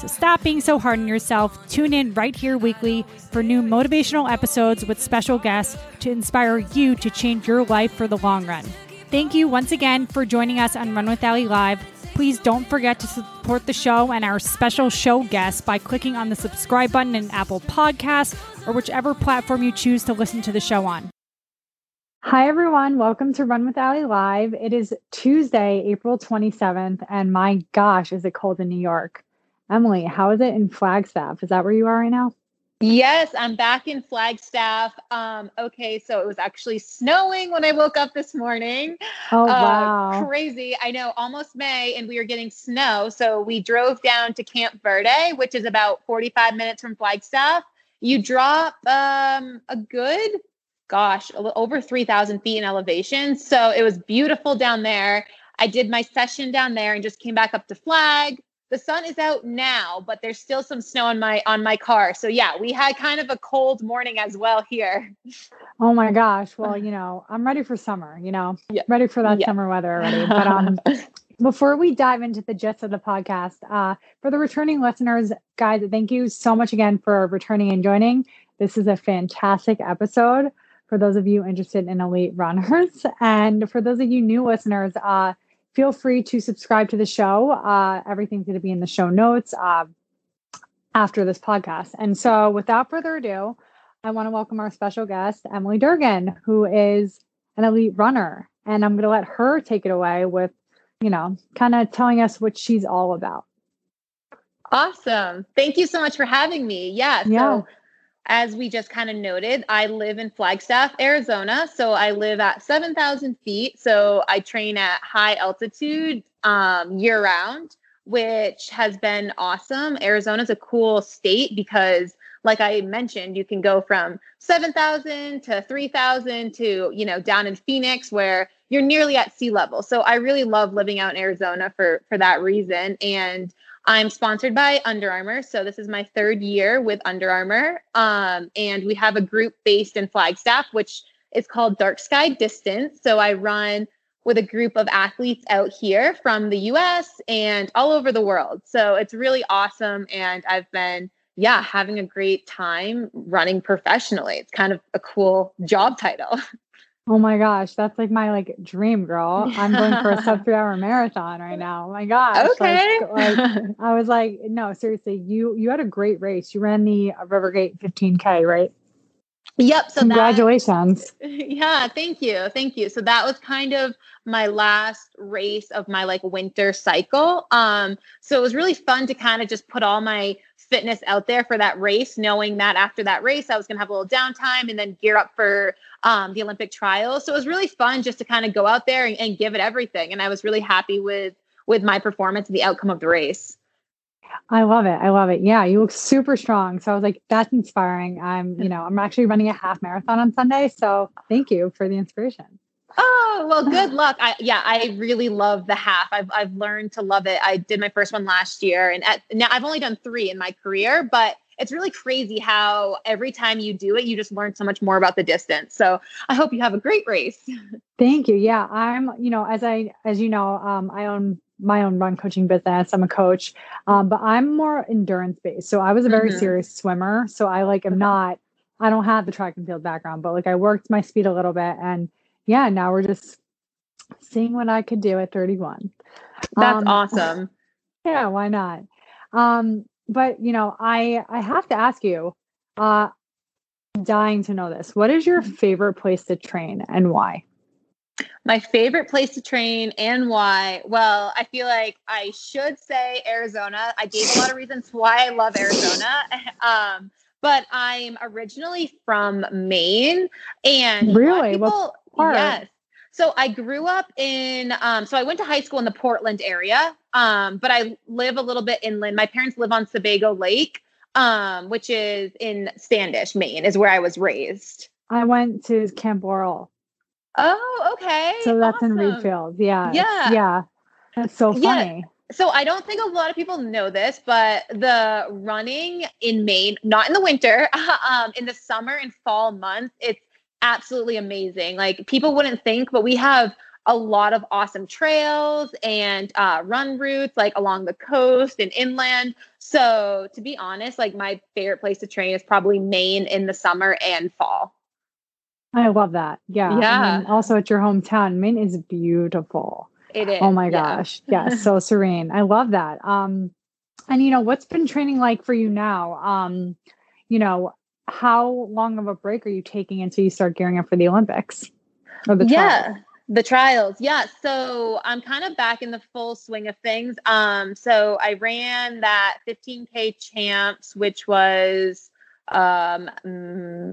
So stop being so hard on yourself. Tune in right here weekly for new motivational episodes with special guests to inspire you to change your life for the long run. Thank you once again for joining us on Run with Allie Live. Please don't forget to support the show and our special show guests by clicking on the subscribe button in Apple Podcasts or whichever platform you choose to listen to the show on. Hi, everyone. Welcome to Run with Allie Live. It is Tuesday, April 27th, and my gosh, is it cold in New York? Emily, how is it in Flagstaff? Is that where you are right now? Yes, I'm back in Flagstaff. Um, okay, so it was actually snowing when I woke up this morning. Oh, uh, wow. Crazy. I know, almost May, and we were getting snow. So we drove down to Camp Verde, which is about 45 minutes from Flagstaff. You drop um, a good, gosh, over 3,000 feet in elevation. So it was beautiful down there. I did my session down there and just came back up to Flag the sun is out now, but there's still some snow on my on my car. So yeah, we had kind of a cold morning as well here. Oh my gosh. Well, you know, I'm ready for summer, you know. Yeah. Ready for that yeah. summer weather already. But um before we dive into the gist of the podcast, uh for the returning listeners, guys, thank you so much again for returning and joining. This is a fantastic episode for those of you interested in elite runners and for those of you new listeners, uh feel free to subscribe to the show. Uh, everything's going to be in the show notes uh, after this podcast. And so, without further ado, I want to welcome our special guest, Emily Durgin, who is an elite runner. And I'm going to let her take it away with, you know, kind of telling us what she's all about. Awesome. Thank you so much for having me. Yeah. yeah. As we just kind of noted, I live in Flagstaff, Arizona. So I live at 7,000 feet. So I train at high altitude um, year round, which has been awesome. Arizona is a cool state because, like I mentioned, you can go from 7,000 to 3,000 to, you know, down in Phoenix where you're nearly at sea level. So I really love living out in Arizona for for that reason. And I'm sponsored by Under Armour. So this is my third year with Under Armour. Um, and we have a group based in Flagstaff, which is called Dark Sky Distance. So I run with a group of athletes out here from the US and all over the world. So it's really awesome. And I've been, yeah, having a great time running professionally. It's kind of a cool job title. Oh my gosh, that's like my like dream girl. I'm going for a sub three hour marathon right now. Oh my gosh. Okay. Like, like, I was like, no, seriously, you you had a great race. You ran the Rivergate 15K, right? Yep. So congratulations. That, yeah, thank you. Thank you. So that was kind of my last race of my like winter cycle. Um, so it was really fun to kind of just put all my fitness out there for that race, knowing that after that race, I was going to have a little downtime and then gear up for um, the Olympic trials. So it was really fun just to kind of go out there and, and give it everything. And I was really happy with with my performance and the outcome of the race. I love it. I love it. Yeah, you look super strong. So I was like, that's inspiring. I'm, you know, I'm actually running a half marathon on Sunday. So thank you for the inspiration. Oh, well, good luck. I yeah, I really love the half. I've I've learned to love it. I did my first one last year and at, now I've only done 3 in my career, but it's really crazy how every time you do it, you just learn so much more about the distance. So I hope you have a great race. Thank you. Yeah, I'm, you know, as I, as you know, um, I own my own run coaching business. I'm a coach, um, but I'm more endurance based. So I was a very mm-hmm. serious swimmer. So I like am not, I don't have the track and field background, but like I worked my speed a little bit and yeah, now we're just seeing what I could do at 31. That's um, awesome. Yeah, why not? Um, but you know, I I have to ask you, uh, dying to know this. What is your mm-hmm. favorite place to train and why? My favorite place to train and why? Well, I feel like I should say Arizona. I gave a lot of reasons why I love Arizona. Um, but I'm originally from Maine and really people, yes. So I grew up in um, so I went to high school in the Portland area. Um, but I live a little bit inland. My parents live on Sebago Lake, um, which is in Standish, Maine, is where I was raised. I went to Camp Laurel. Oh, okay. So that's awesome. in Readfield. Yeah. Yeah. Yeah. That's so funny. Yeah. So I don't think a lot of people know this, but the running in Maine, not in the winter, um, in the summer and fall months, it's absolutely amazing. Like people wouldn't think, but we have a lot of awesome trails and uh, run routes like along the coast and inland. So to be honest, like my favorite place to train is probably Maine in the summer and fall. I love that. Yeah. Yeah. also at your hometown, Maine is beautiful. It is. Oh my gosh. Yeah. yes. So serene. I love that. Um, and you know, what's been training like for you now? Um, you know, how long of a break are you taking until you start gearing up for the Olympics? Or the yeah. Trials? The trials, yeah. So I'm kind of back in the full swing of things. Um, so I ran that 15k champs, which was um,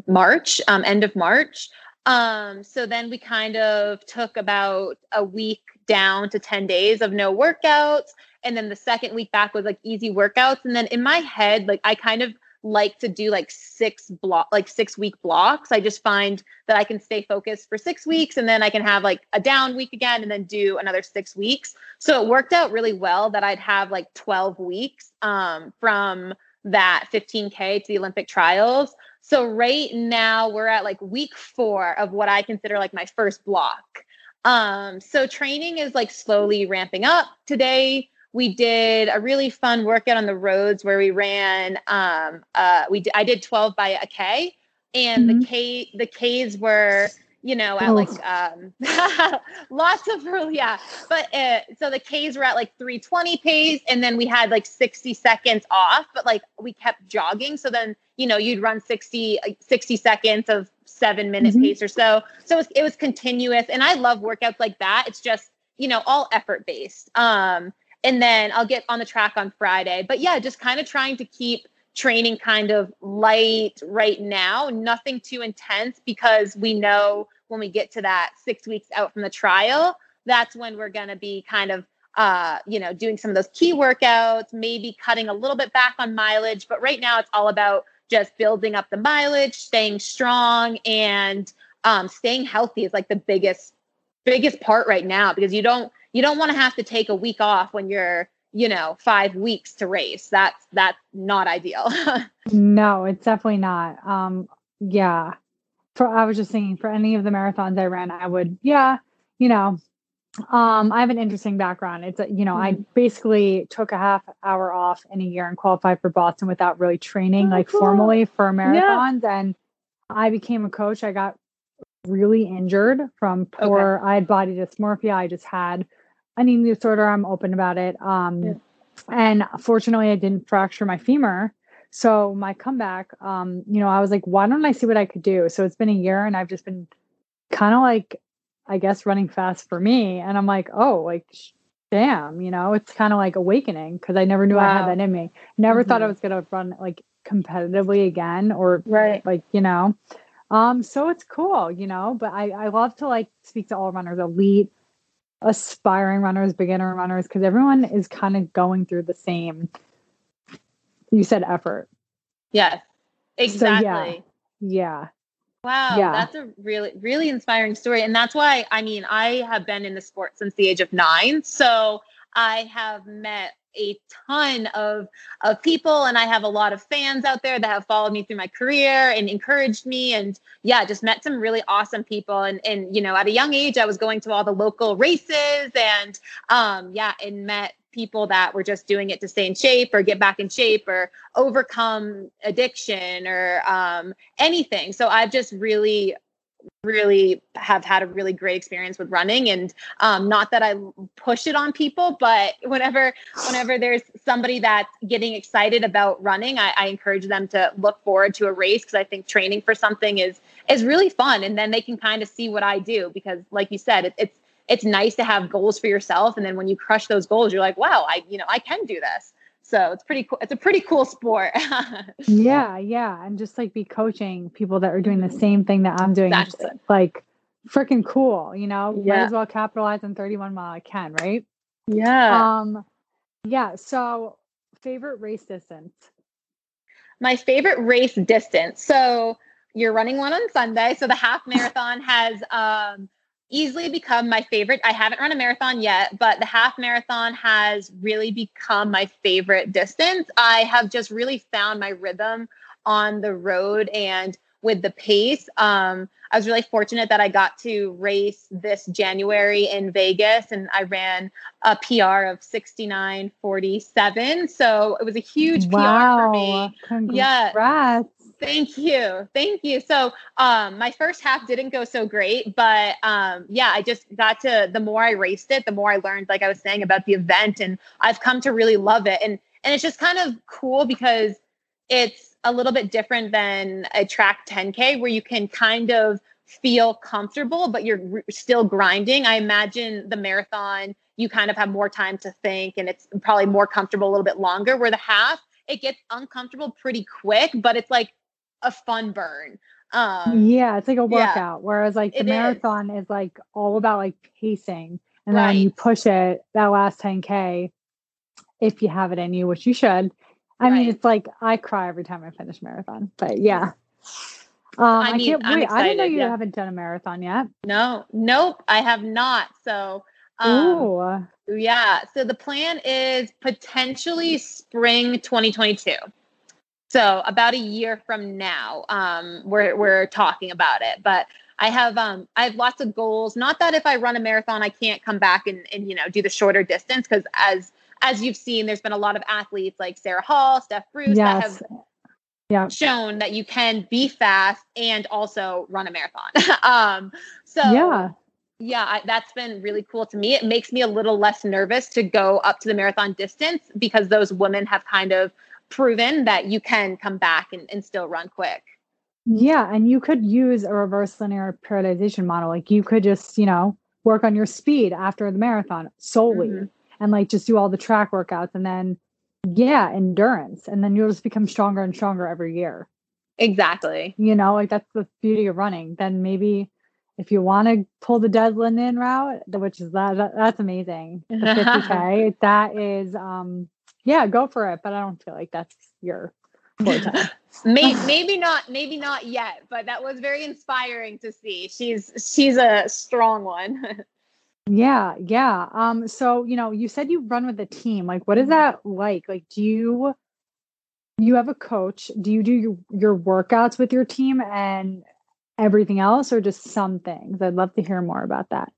March, um, end of March. Um, so then we kind of took about a week down to 10 days of no workouts. And then the second week back was like easy workouts. And then in my head, like I kind of like to do like six block like six week blocks i just find that i can stay focused for six weeks and then i can have like a down week again and then do another six weeks so it worked out really well that i'd have like 12 weeks um, from that 15k to the olympic trials. So right now we're at like week four of what i consider like my first block. Um, so training is like slowly ramping up. Today we did a really fun workout on the roads where we ran um uh we d- I did 12 by a K and mm-hmm. the K the Ks were you know at oh. like um lots of yeah but uh, so the Ks were at like 320 pace and then we had like 60 seconds off but like we kept jogging so then you know you'd run 60 60 seconds of 7 minute mm-hmm. pace or so so it was, it was continuous and I love workouts like that it's just you know all effort based um and then I'll get on the track on Friday. But yeah, just kind of trying to keep training kind of light right now, nothing too intense because we know when we get to that six weeks out from the trial, that's when we're going to be kind of uh, you know, doing some of those key workouts, maybe cutting a little bit back on mileage. But right now, it's all about just building up the mileage, staying strong, and um, staying healthy is like the biggest biggest part right now because you don't you don't want to have to take a week off when you're you know five weeks to race that's that's not ideal no it's definitely not um yeah for i was just thinking for any of the marathons i ran i would yeah you know um i have an interesting background it's a, you know mm-hmm. i basically took a half hour off in a year and qualified for boston without really training oh, like cool. formally for marathons yeah. and i became a coach i got really injured from poor okay. i had body dysmorphia i just had an eating disorder. I'm open about it. Um, yeah. And fortunately, I didn't fracture my femur. So my comeback, um, you know, I was like, why don't I see what I could do? So it's been a year, and I've just been kind of like, I guess, running fast for me. And I'm like, oh, like, damn, you know, it's kind of like awakening because I never knew wow. I had that in me. Never mm-hmm. thought I mm-hmm. was gonna run like competitively again, or right, like you know. Um, so it's cool, you know, but I, I love to like speak to all runners, elite, aspiring runners, beginner runners, because everyone is kind of going through the same, you said effort. Yes, exactly. So, yeah. yeah. Wow, yeah. that's a really, really inspiring story. And that's why, I mean, I have been in the sport since the age of nine. So I have met a ton of of people and I have a lot of fans out there that have followed me through my career and encouraged me and yeah just met some really awesome people. And and you know at a young age I was going to all the local races and um yeah and met people that were just doing it to stay in shape or get back in shape or overcome addiction or um anything. So I've just really really have had a really great experience with running. And um, not that i push it on people but whenever whenever there's somebody that's getting excited about running i, I encourage them to look forward to a race because i think training for something is is really fun. And then they can kind of see what i do because like you said it, it's it's nice to have goals for yourself. And then when you crush those goals you're like wow i you know i can do this so it's pretty cool. It's a pretty cool sport. yeah, yeah. And just like be coaching people that are doing the same thing that I'm doing. Exactly. Just, like freaking cool, you know? Yeah. Might as well capitalize on 31 while I can, right? Yeah. Um yeah. So favorite race distance. My favorite race distance. So you're running one on Sunday. So the half marathon has um easily become my favorite. I haven't run a marathon yet, but the half marathon has really become my favorite distance. I have just really found my rhythm on the road and with the pace. Um, I was really fortunate that I got to race this January in Vegas and I ran a PR of 69.47. So it was a huge wow. PR for me. Congrats. Yeah. Thank you. Thank you. So um my first half didn't go so great, but um yeah, I just got to the more I raced it, the more I learned, like I was saying, about the event and I've come to really love it. And and it's just kind of cool because it's a little bit different than a track 10K where you can kind of feel comfortable, but you're r- still grinding. I imagine the marathon, you kind of have more time to think and it's probably more comfortable a little bit longer. Where the half, it gets uncomfortable pretty quick, but it's like a fun burn. Um, yeah, it's like a workout. Yeah, whereas like the marathon is. is. like all about like pacing, and right. then you push it that last 10k if you have it in you, which you should. I right. mean, it's like I cry every time I finish marathon, but yeah. Um, I, mean, I can't wait. I didn't know you yeah. haven't done a marathon yet. No, nope, I have not. So, um, Ooh. yeah. So the plan is potentially spring 2022. So about a year from now, um, we're we're talking about it. But I have um I have lots of goals. Not that if I run a marathon, I can't come back and and you know do the shorter distance because as as you've seen, there's been a lot of athletes like Sarah Hall, Steph Bruce yes. that have yeah. shown that you can be fast and also run a marathon. um, so yeah, yeah, I, that's been really cool to me. It makes me a little less nervous to go up to the marathon distance because those women have kind of proven that you can come back and, and still run quick. Yeah. And you could use a reverse linear periodization model. Like you could just, you know, work on your speed after the marathon solely mm-hmm. and like just do all the track workouts and then, yeah, endurance. And then you'll just become stronger and stronger every year. Exactly. You know, like that's the beauty of running. Then maybe if you want to pull the Des Linden route, which is that, that that's amazing. The 50K, that is um yeah, go for it. But I don't feel like that's your maybe, maybe not, maybe not yet, but that was very inspiring to see. She's she's a strong one. yeah, yeah. Um, so you know, you said you run with a team. Like, what is that like? Like, do you you have a coach? Do you do your, your workouts with your team and everything else, or just some things? I'd love to hear more about that.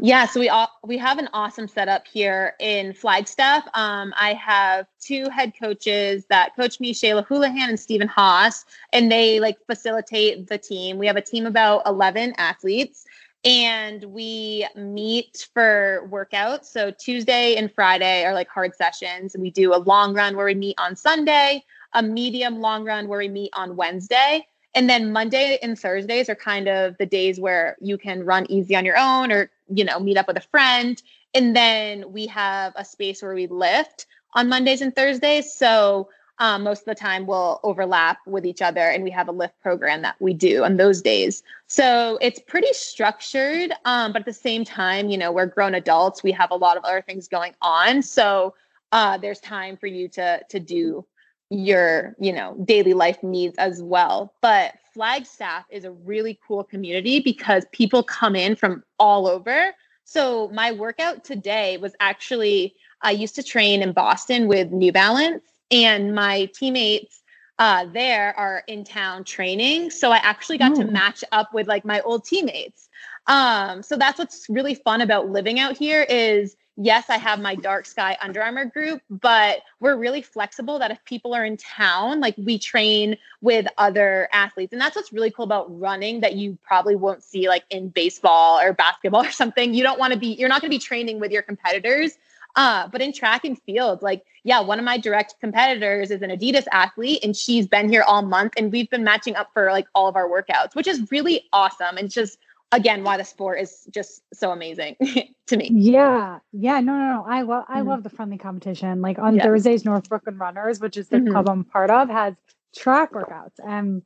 Yeah, so we all we have an awesome setup here in Flagstaff. Um, I have two head coaches that coach me, Shayla Houlihan and Stephen Haas, and they like facilitate the team. We have a team about eleven athletes, and we meet for workouts. So Tuesday and Friday are like hard sessions, we do a long run where we meet on Sunday, a medium long run where we meet on Wednesday. And then Monday and Thursdays are kind of the days where you can run easy on your own or you know, meet up with a friend. And then we have a space where we lift on Mondays and Thursdays. So um, most of the time we'll overlap with each other and we have a lift program that we do on those days. So it's pretty structured. Um, but at the same time, you know, we're grown adults. We have a lot of other things going on. So uh, there's time for you to to do your you know daily life needs as well but flagstaff is a really cool community because people come in from all over. So my workout today was actually i used to train in boston with new balance and my teammates uh, there are in town training. So i actually got to match up with like my old teammates. Um, so that's what's really fun about living out here is yes, I have my dark sky Under Armour group, but we're really flexible that if people are in town, like we train with other athletes. And that's what's really cool about running that you probably won't see like in baseball or basketball or something. You don't want to be, you're not going to be training with your competitors. Uh, but in track and field, like, yeah, one of my direct competitors is an Adidas athlete and she's been here all month and we've been matching up for like all of our workouts, which is really awesome. And just again why the sport is just so amazing to me. Yeah. Yeah. No, no, no. I love I mm-hmm. love the friendly competition. Like on yes. Thursdays, North Brooklyn Runners, which is the mm-hmm. club I'm part of, has track workouts. And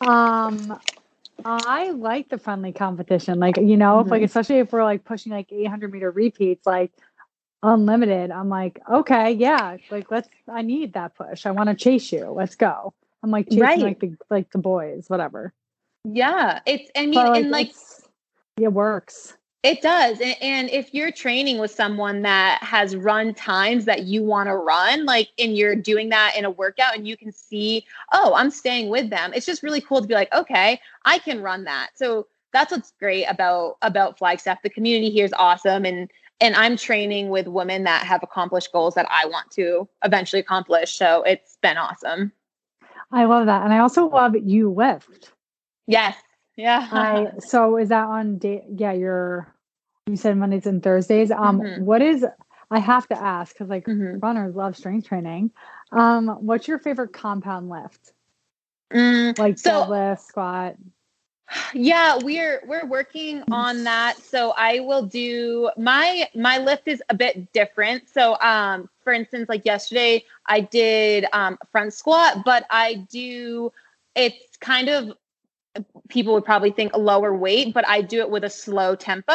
um I like the friendly competition. Like, you know, mm-hmm. if like especially if we're like pushing like 800 meter repeats, like unlimited, I'm like, okay, yeah, like let's I need that push. I want to chase you. Let's go. I'm like chasing right. like the like the boys, whatever. Yeah, it's I mean, like, and like it works. It does. And if you're training with someone that has run times that you want to run, like, and you're doing that in a workout and you can see, oh, I'm staying with them. It's just really cool to be like, okay, I can run that. So that's what's great about about Flagstaff. The community here is awesome. And and I'm training with women that have accomplished goals that I want to eventually accomplish. So it's been awesome. I love that. And I also love you lift. Yes. Yeah. I, so is that on day? Yeah, you're. You said Mondays and Thursdays. Um, mm-hmm. what is? I have to ask because like mm-hmm. runners love strength training. Um, what's your favorite compound lift? Mm, like so, deadlift, squat. Yeah, we're we're working on that. So I will do my my lift is a bit different. So um for instance like yesterday I did um front squat, but I do it's kind of people would probably think a lower weight, but I do it with a slow tempo.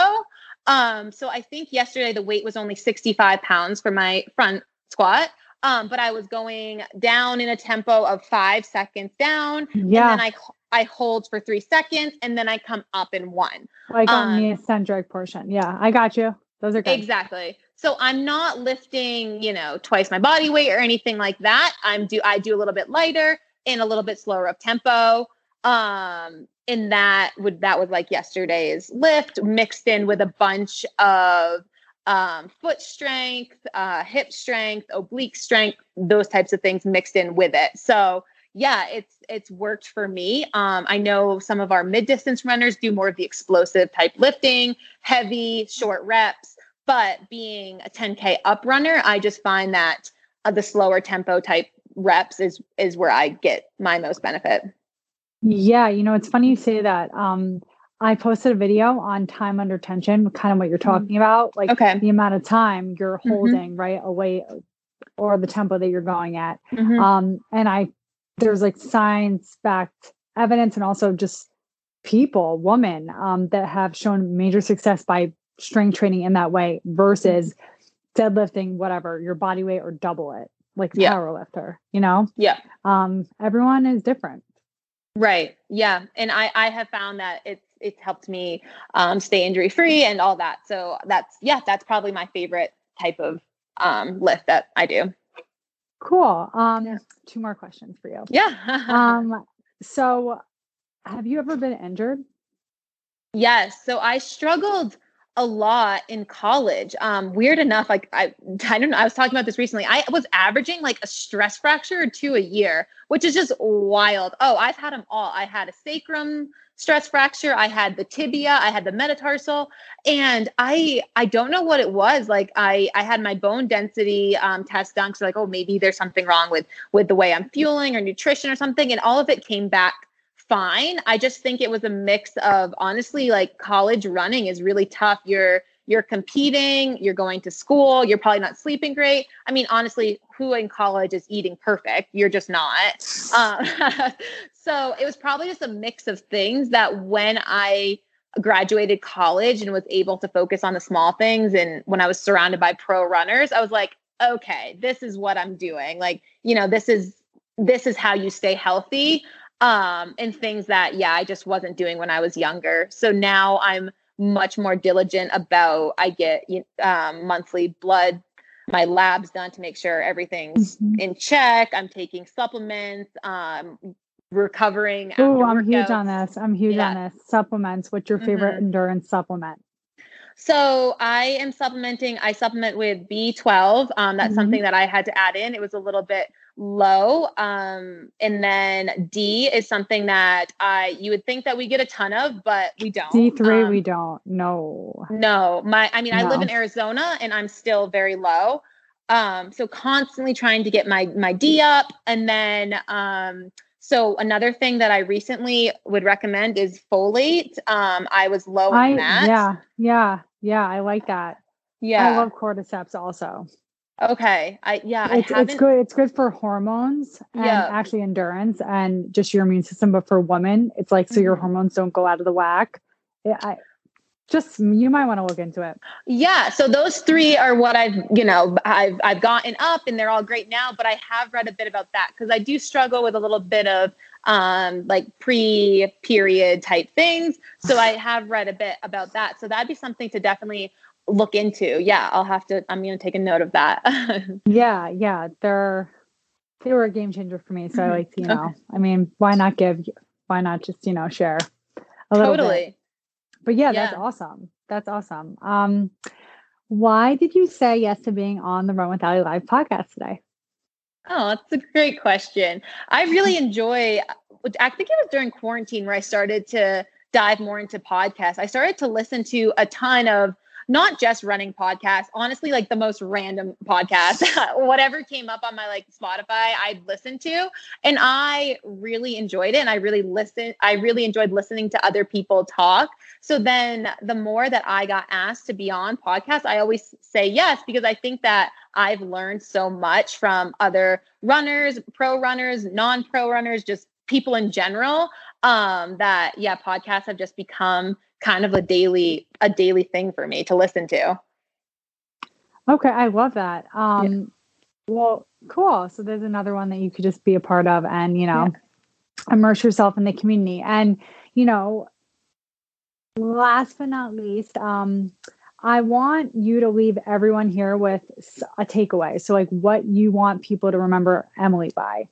Um, so I think yesterday the weight was only 65 pounds for my front squat. Um, but I was going down in a tempo of five seconds down. Yeah. And then I I hold for three seconds and then I come up in one. Like on um, the eccentric portion. Yeah, I got you. Those are good. Exactly. So I'm not lifting, you know, twice my body weight or anything like that. I'm do I do a little bit lighter and a little bit slower of tempo um and that would that was like yesterday's lift mixed in with a bunch of um foot strength uh hip strength oblique strength those types of things mixed in with it. So yeah it's it's worked for me. Um i know some of our mid distance runners do more of the explosive type lifting heavy short reps but being a 10k up runner i just find that uh, the slower tempo type reps is is where i get my most benefit yeah, you know, it's funny you say that. Um, I posted a video on time under tension, kind of what you're mm-hmm. talking mm-hmm. about, like okay. the amount of time you're mm-hmm. holding, mm-hmm. right, away or the tempo that you're going at. Mm-hmm. Um, and I there's like science backed evidence and also just people, women, um, that have shown major success by strength training in that way versus mm-hmm. deadlifting whatever, your body weight or double it, like yeah. power lifter, you know? Yeah. Um, everyone is different. Right. Yeah. And I, I have found that it's, it's helped me um, stay injury free and all that. So that's, yeah, that's probably my favorite type of um, lift that I do. Cool. Um, yeah. Two more questions for you. Yeah. um, so have you ever been injured? Yes. So I struggled a lot in college. Um, weird enough, like I, I don't know. I was talking about this recently. I was averaging like a stress fracture or two a year, which is just wild. Oh, I've had them all. I had a sacrum stress fracture. I had the tibia. I had the metatarsal, and I I don't know what it was. Like I I had my bone density um, test done. So like, oh, maybe there's something wrong with with the way I'm fueling or nutrition or something, and all of it came back fine. I just think it was a mix of honestly, like college running is really tough. You're you're competing, you're going to school, you're probably not sleeping great. I mean, honestly, who in college is eating perfect? You're just not. Um, so it was probably just a mix of things that when I graduated college and was able to focus on the small things, and when I was surrounded by pro runners, I was like, okay, this is what I'm doing. Like, you know, this is this is how you stay healthy um, and things that, yeah, I just wasn't doing when I was younger. So now I'm much more diligent about, I get um, monthly blood, my labs done to make sure everything's mm-hmm. in check. I'm taking supplements, um, recovering. Oh, I'm huge on this. I'm huge yeah. on this. Supplements. What's your favorite mm-hmm. endurance supplement? So I am supplementing. I supplement with B12. Um, that's mm-hmm. something that I had to add in. It was a little bit low. Um, and then D is something that I you would think that we get a ton of, but we don't. D three um, we don't. No. No. My I mean, no. I live in Arizona and I'm still very low. Um, so constantly trying to get my my D up. And then um so another thing that I recently would recommend is folate. Um, I was low I, in that. Yeah, yeah. Yeah, I like that. Yeah. I love cordyceps also. Okay. I yeah, it's, I it's good. It's good for hormones and yeah. actually endurance and just your immune system. But for women, it's like so your mm-hmm. hormones don't go out of the whack. Yeah, I just you might want to look into it. Yeah. So those three are what I've you know I've I've gotten up and they're all great now. But I have read a bit about that because I do struggle with a little bit of um, like pre period type things. So I have read a bit about that. So that'd be something to definitely look into. Yeah, I'll have to, I'm going to take a note of that. yeah, yeah. They're, they were a game changer for me. So I like to, you know, okay. I mean, why not give, why not just, you know, share a little totally. bit. But yeah, yeah, that's awesome. That's awesome. Um, why did you say yes to being on the Run with Allie Live podcast today? Oh, that's a great question. I really enjoy, I think it was during quarantine where I started to dive more into podcasts. I started to listen to a ton of not just running podcasts, honestly, like the most random podcast, whatever came up on my like Spotify, I'd listen to. And I really enjoyed it. And I really listened, I really enjoyed listening to other people talk. So then the more that I got asked to be on podcasts, I always say yes, because I think that I've learned so much from other runners, pro runners, non pro runners, just people in general. Um, that yeah, podcasts have just become kind of a daily a daily thing for me to listen to. Okay, I love that. Um yeah. well, cool. So there's another one that you could just be a part of and, you know, yeah. immerse yourself in the community. And, you know, last but not least, um I want you to leave everyone here with a takeaway. So like what you want people to remember Emily by.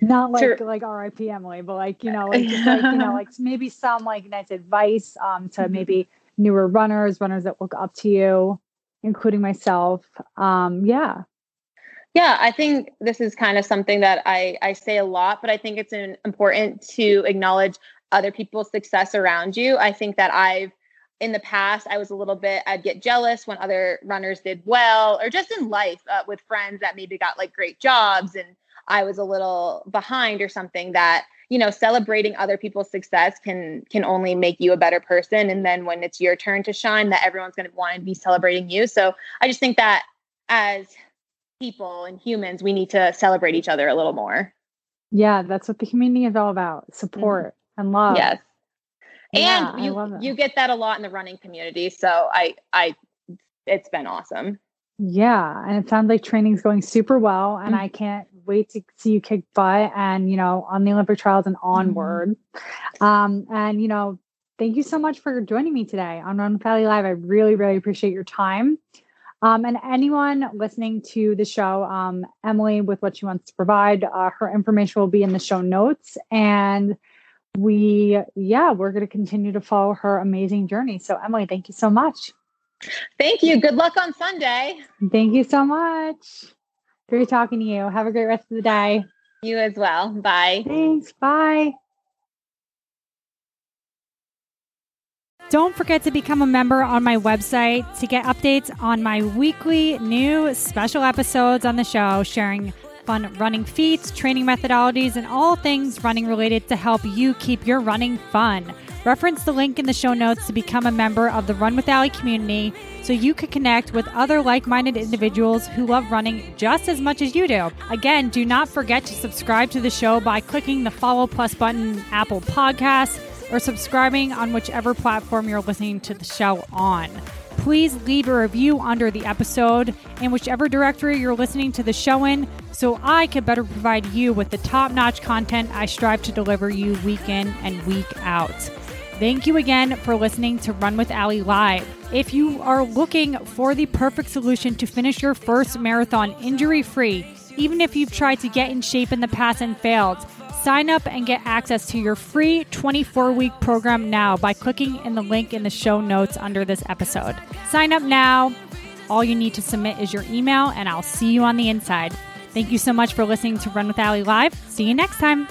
Not like like RIP Emily, but like you know, like, like you know, like maybe some like nice advice um to mm-hmm. maybe newer runners, runners that look up to you, including myself. Um, yeah. Yeah, I think this is kind of something that I I say a lot, but I think it's an, important to acknowledge other people's success around you. I think that I've in the past I was a little bit I'd get jealous when other runners did well or just in life uh, with friends that maybe got like great jobs and I was a little behind or something that you know celebrating other people's success can can only make you a better person. And then when it's your turn to shine that everyone's going to want to be celebrating you. So i just think that as people and humans we need to celebrate each other a little more. Yeah that's what the community is all about support mm-hmm. and love. Yes. Yeah, and you you get that a lot in the running community. So i i it's been awesome. Yeah and it sounds like training's going super well and mm-hmm. i can't wait to see you kick butt and, you know, on the Olympic trials and mm-hmm. onward. Mm-hmm. Um, and, you know, thank you so much for joining me today on Run Valley Live. I really, really appreciate your time. Um, and anyone listening to the show, um, Emily, with what she wants to provide, uh, her information will be in the show notes. And we, yeah, we're going to continue to follow her amazing journey. So, Emily, thank you so much. Thank you. Good luck on Sunday. Thank you so much. Great talking to you. Have a great rest of the day. You as well. Bye. Thanks. Bye. Don't forget to become a member on my website to get updates on my weekly new special episodes on the show, sharing fun running feats, training methodologies, and all things running related to help you keep your running fun. Reference the link in the show notes to become a member of the Run with Allie community so you can connect with other like minded individuals who love running just as much as you do. Again, do not forget to subscribe to the show by clicking the follow plus button Apple Podcasts or subscribing on whichever platform you're listening to the show on. Please leave a review under the episode in whichever directory you're listening to the show in so I can better provide you with the top notch content I strive to deliver you week in and week out. Thank you again for listening to Run with Allie Live. If you are looking for the perfect solution to finish your first marathon injury free, even if you've tried to get in shape in the past and failed, Sign up and get access to your free 24 week program now by clicking in the link in the show notes under this episode. Sign up now. All you need to submit is your email, and I'll see you on the inside. Thank you so much for listening to Run with Allie Live. See you next time.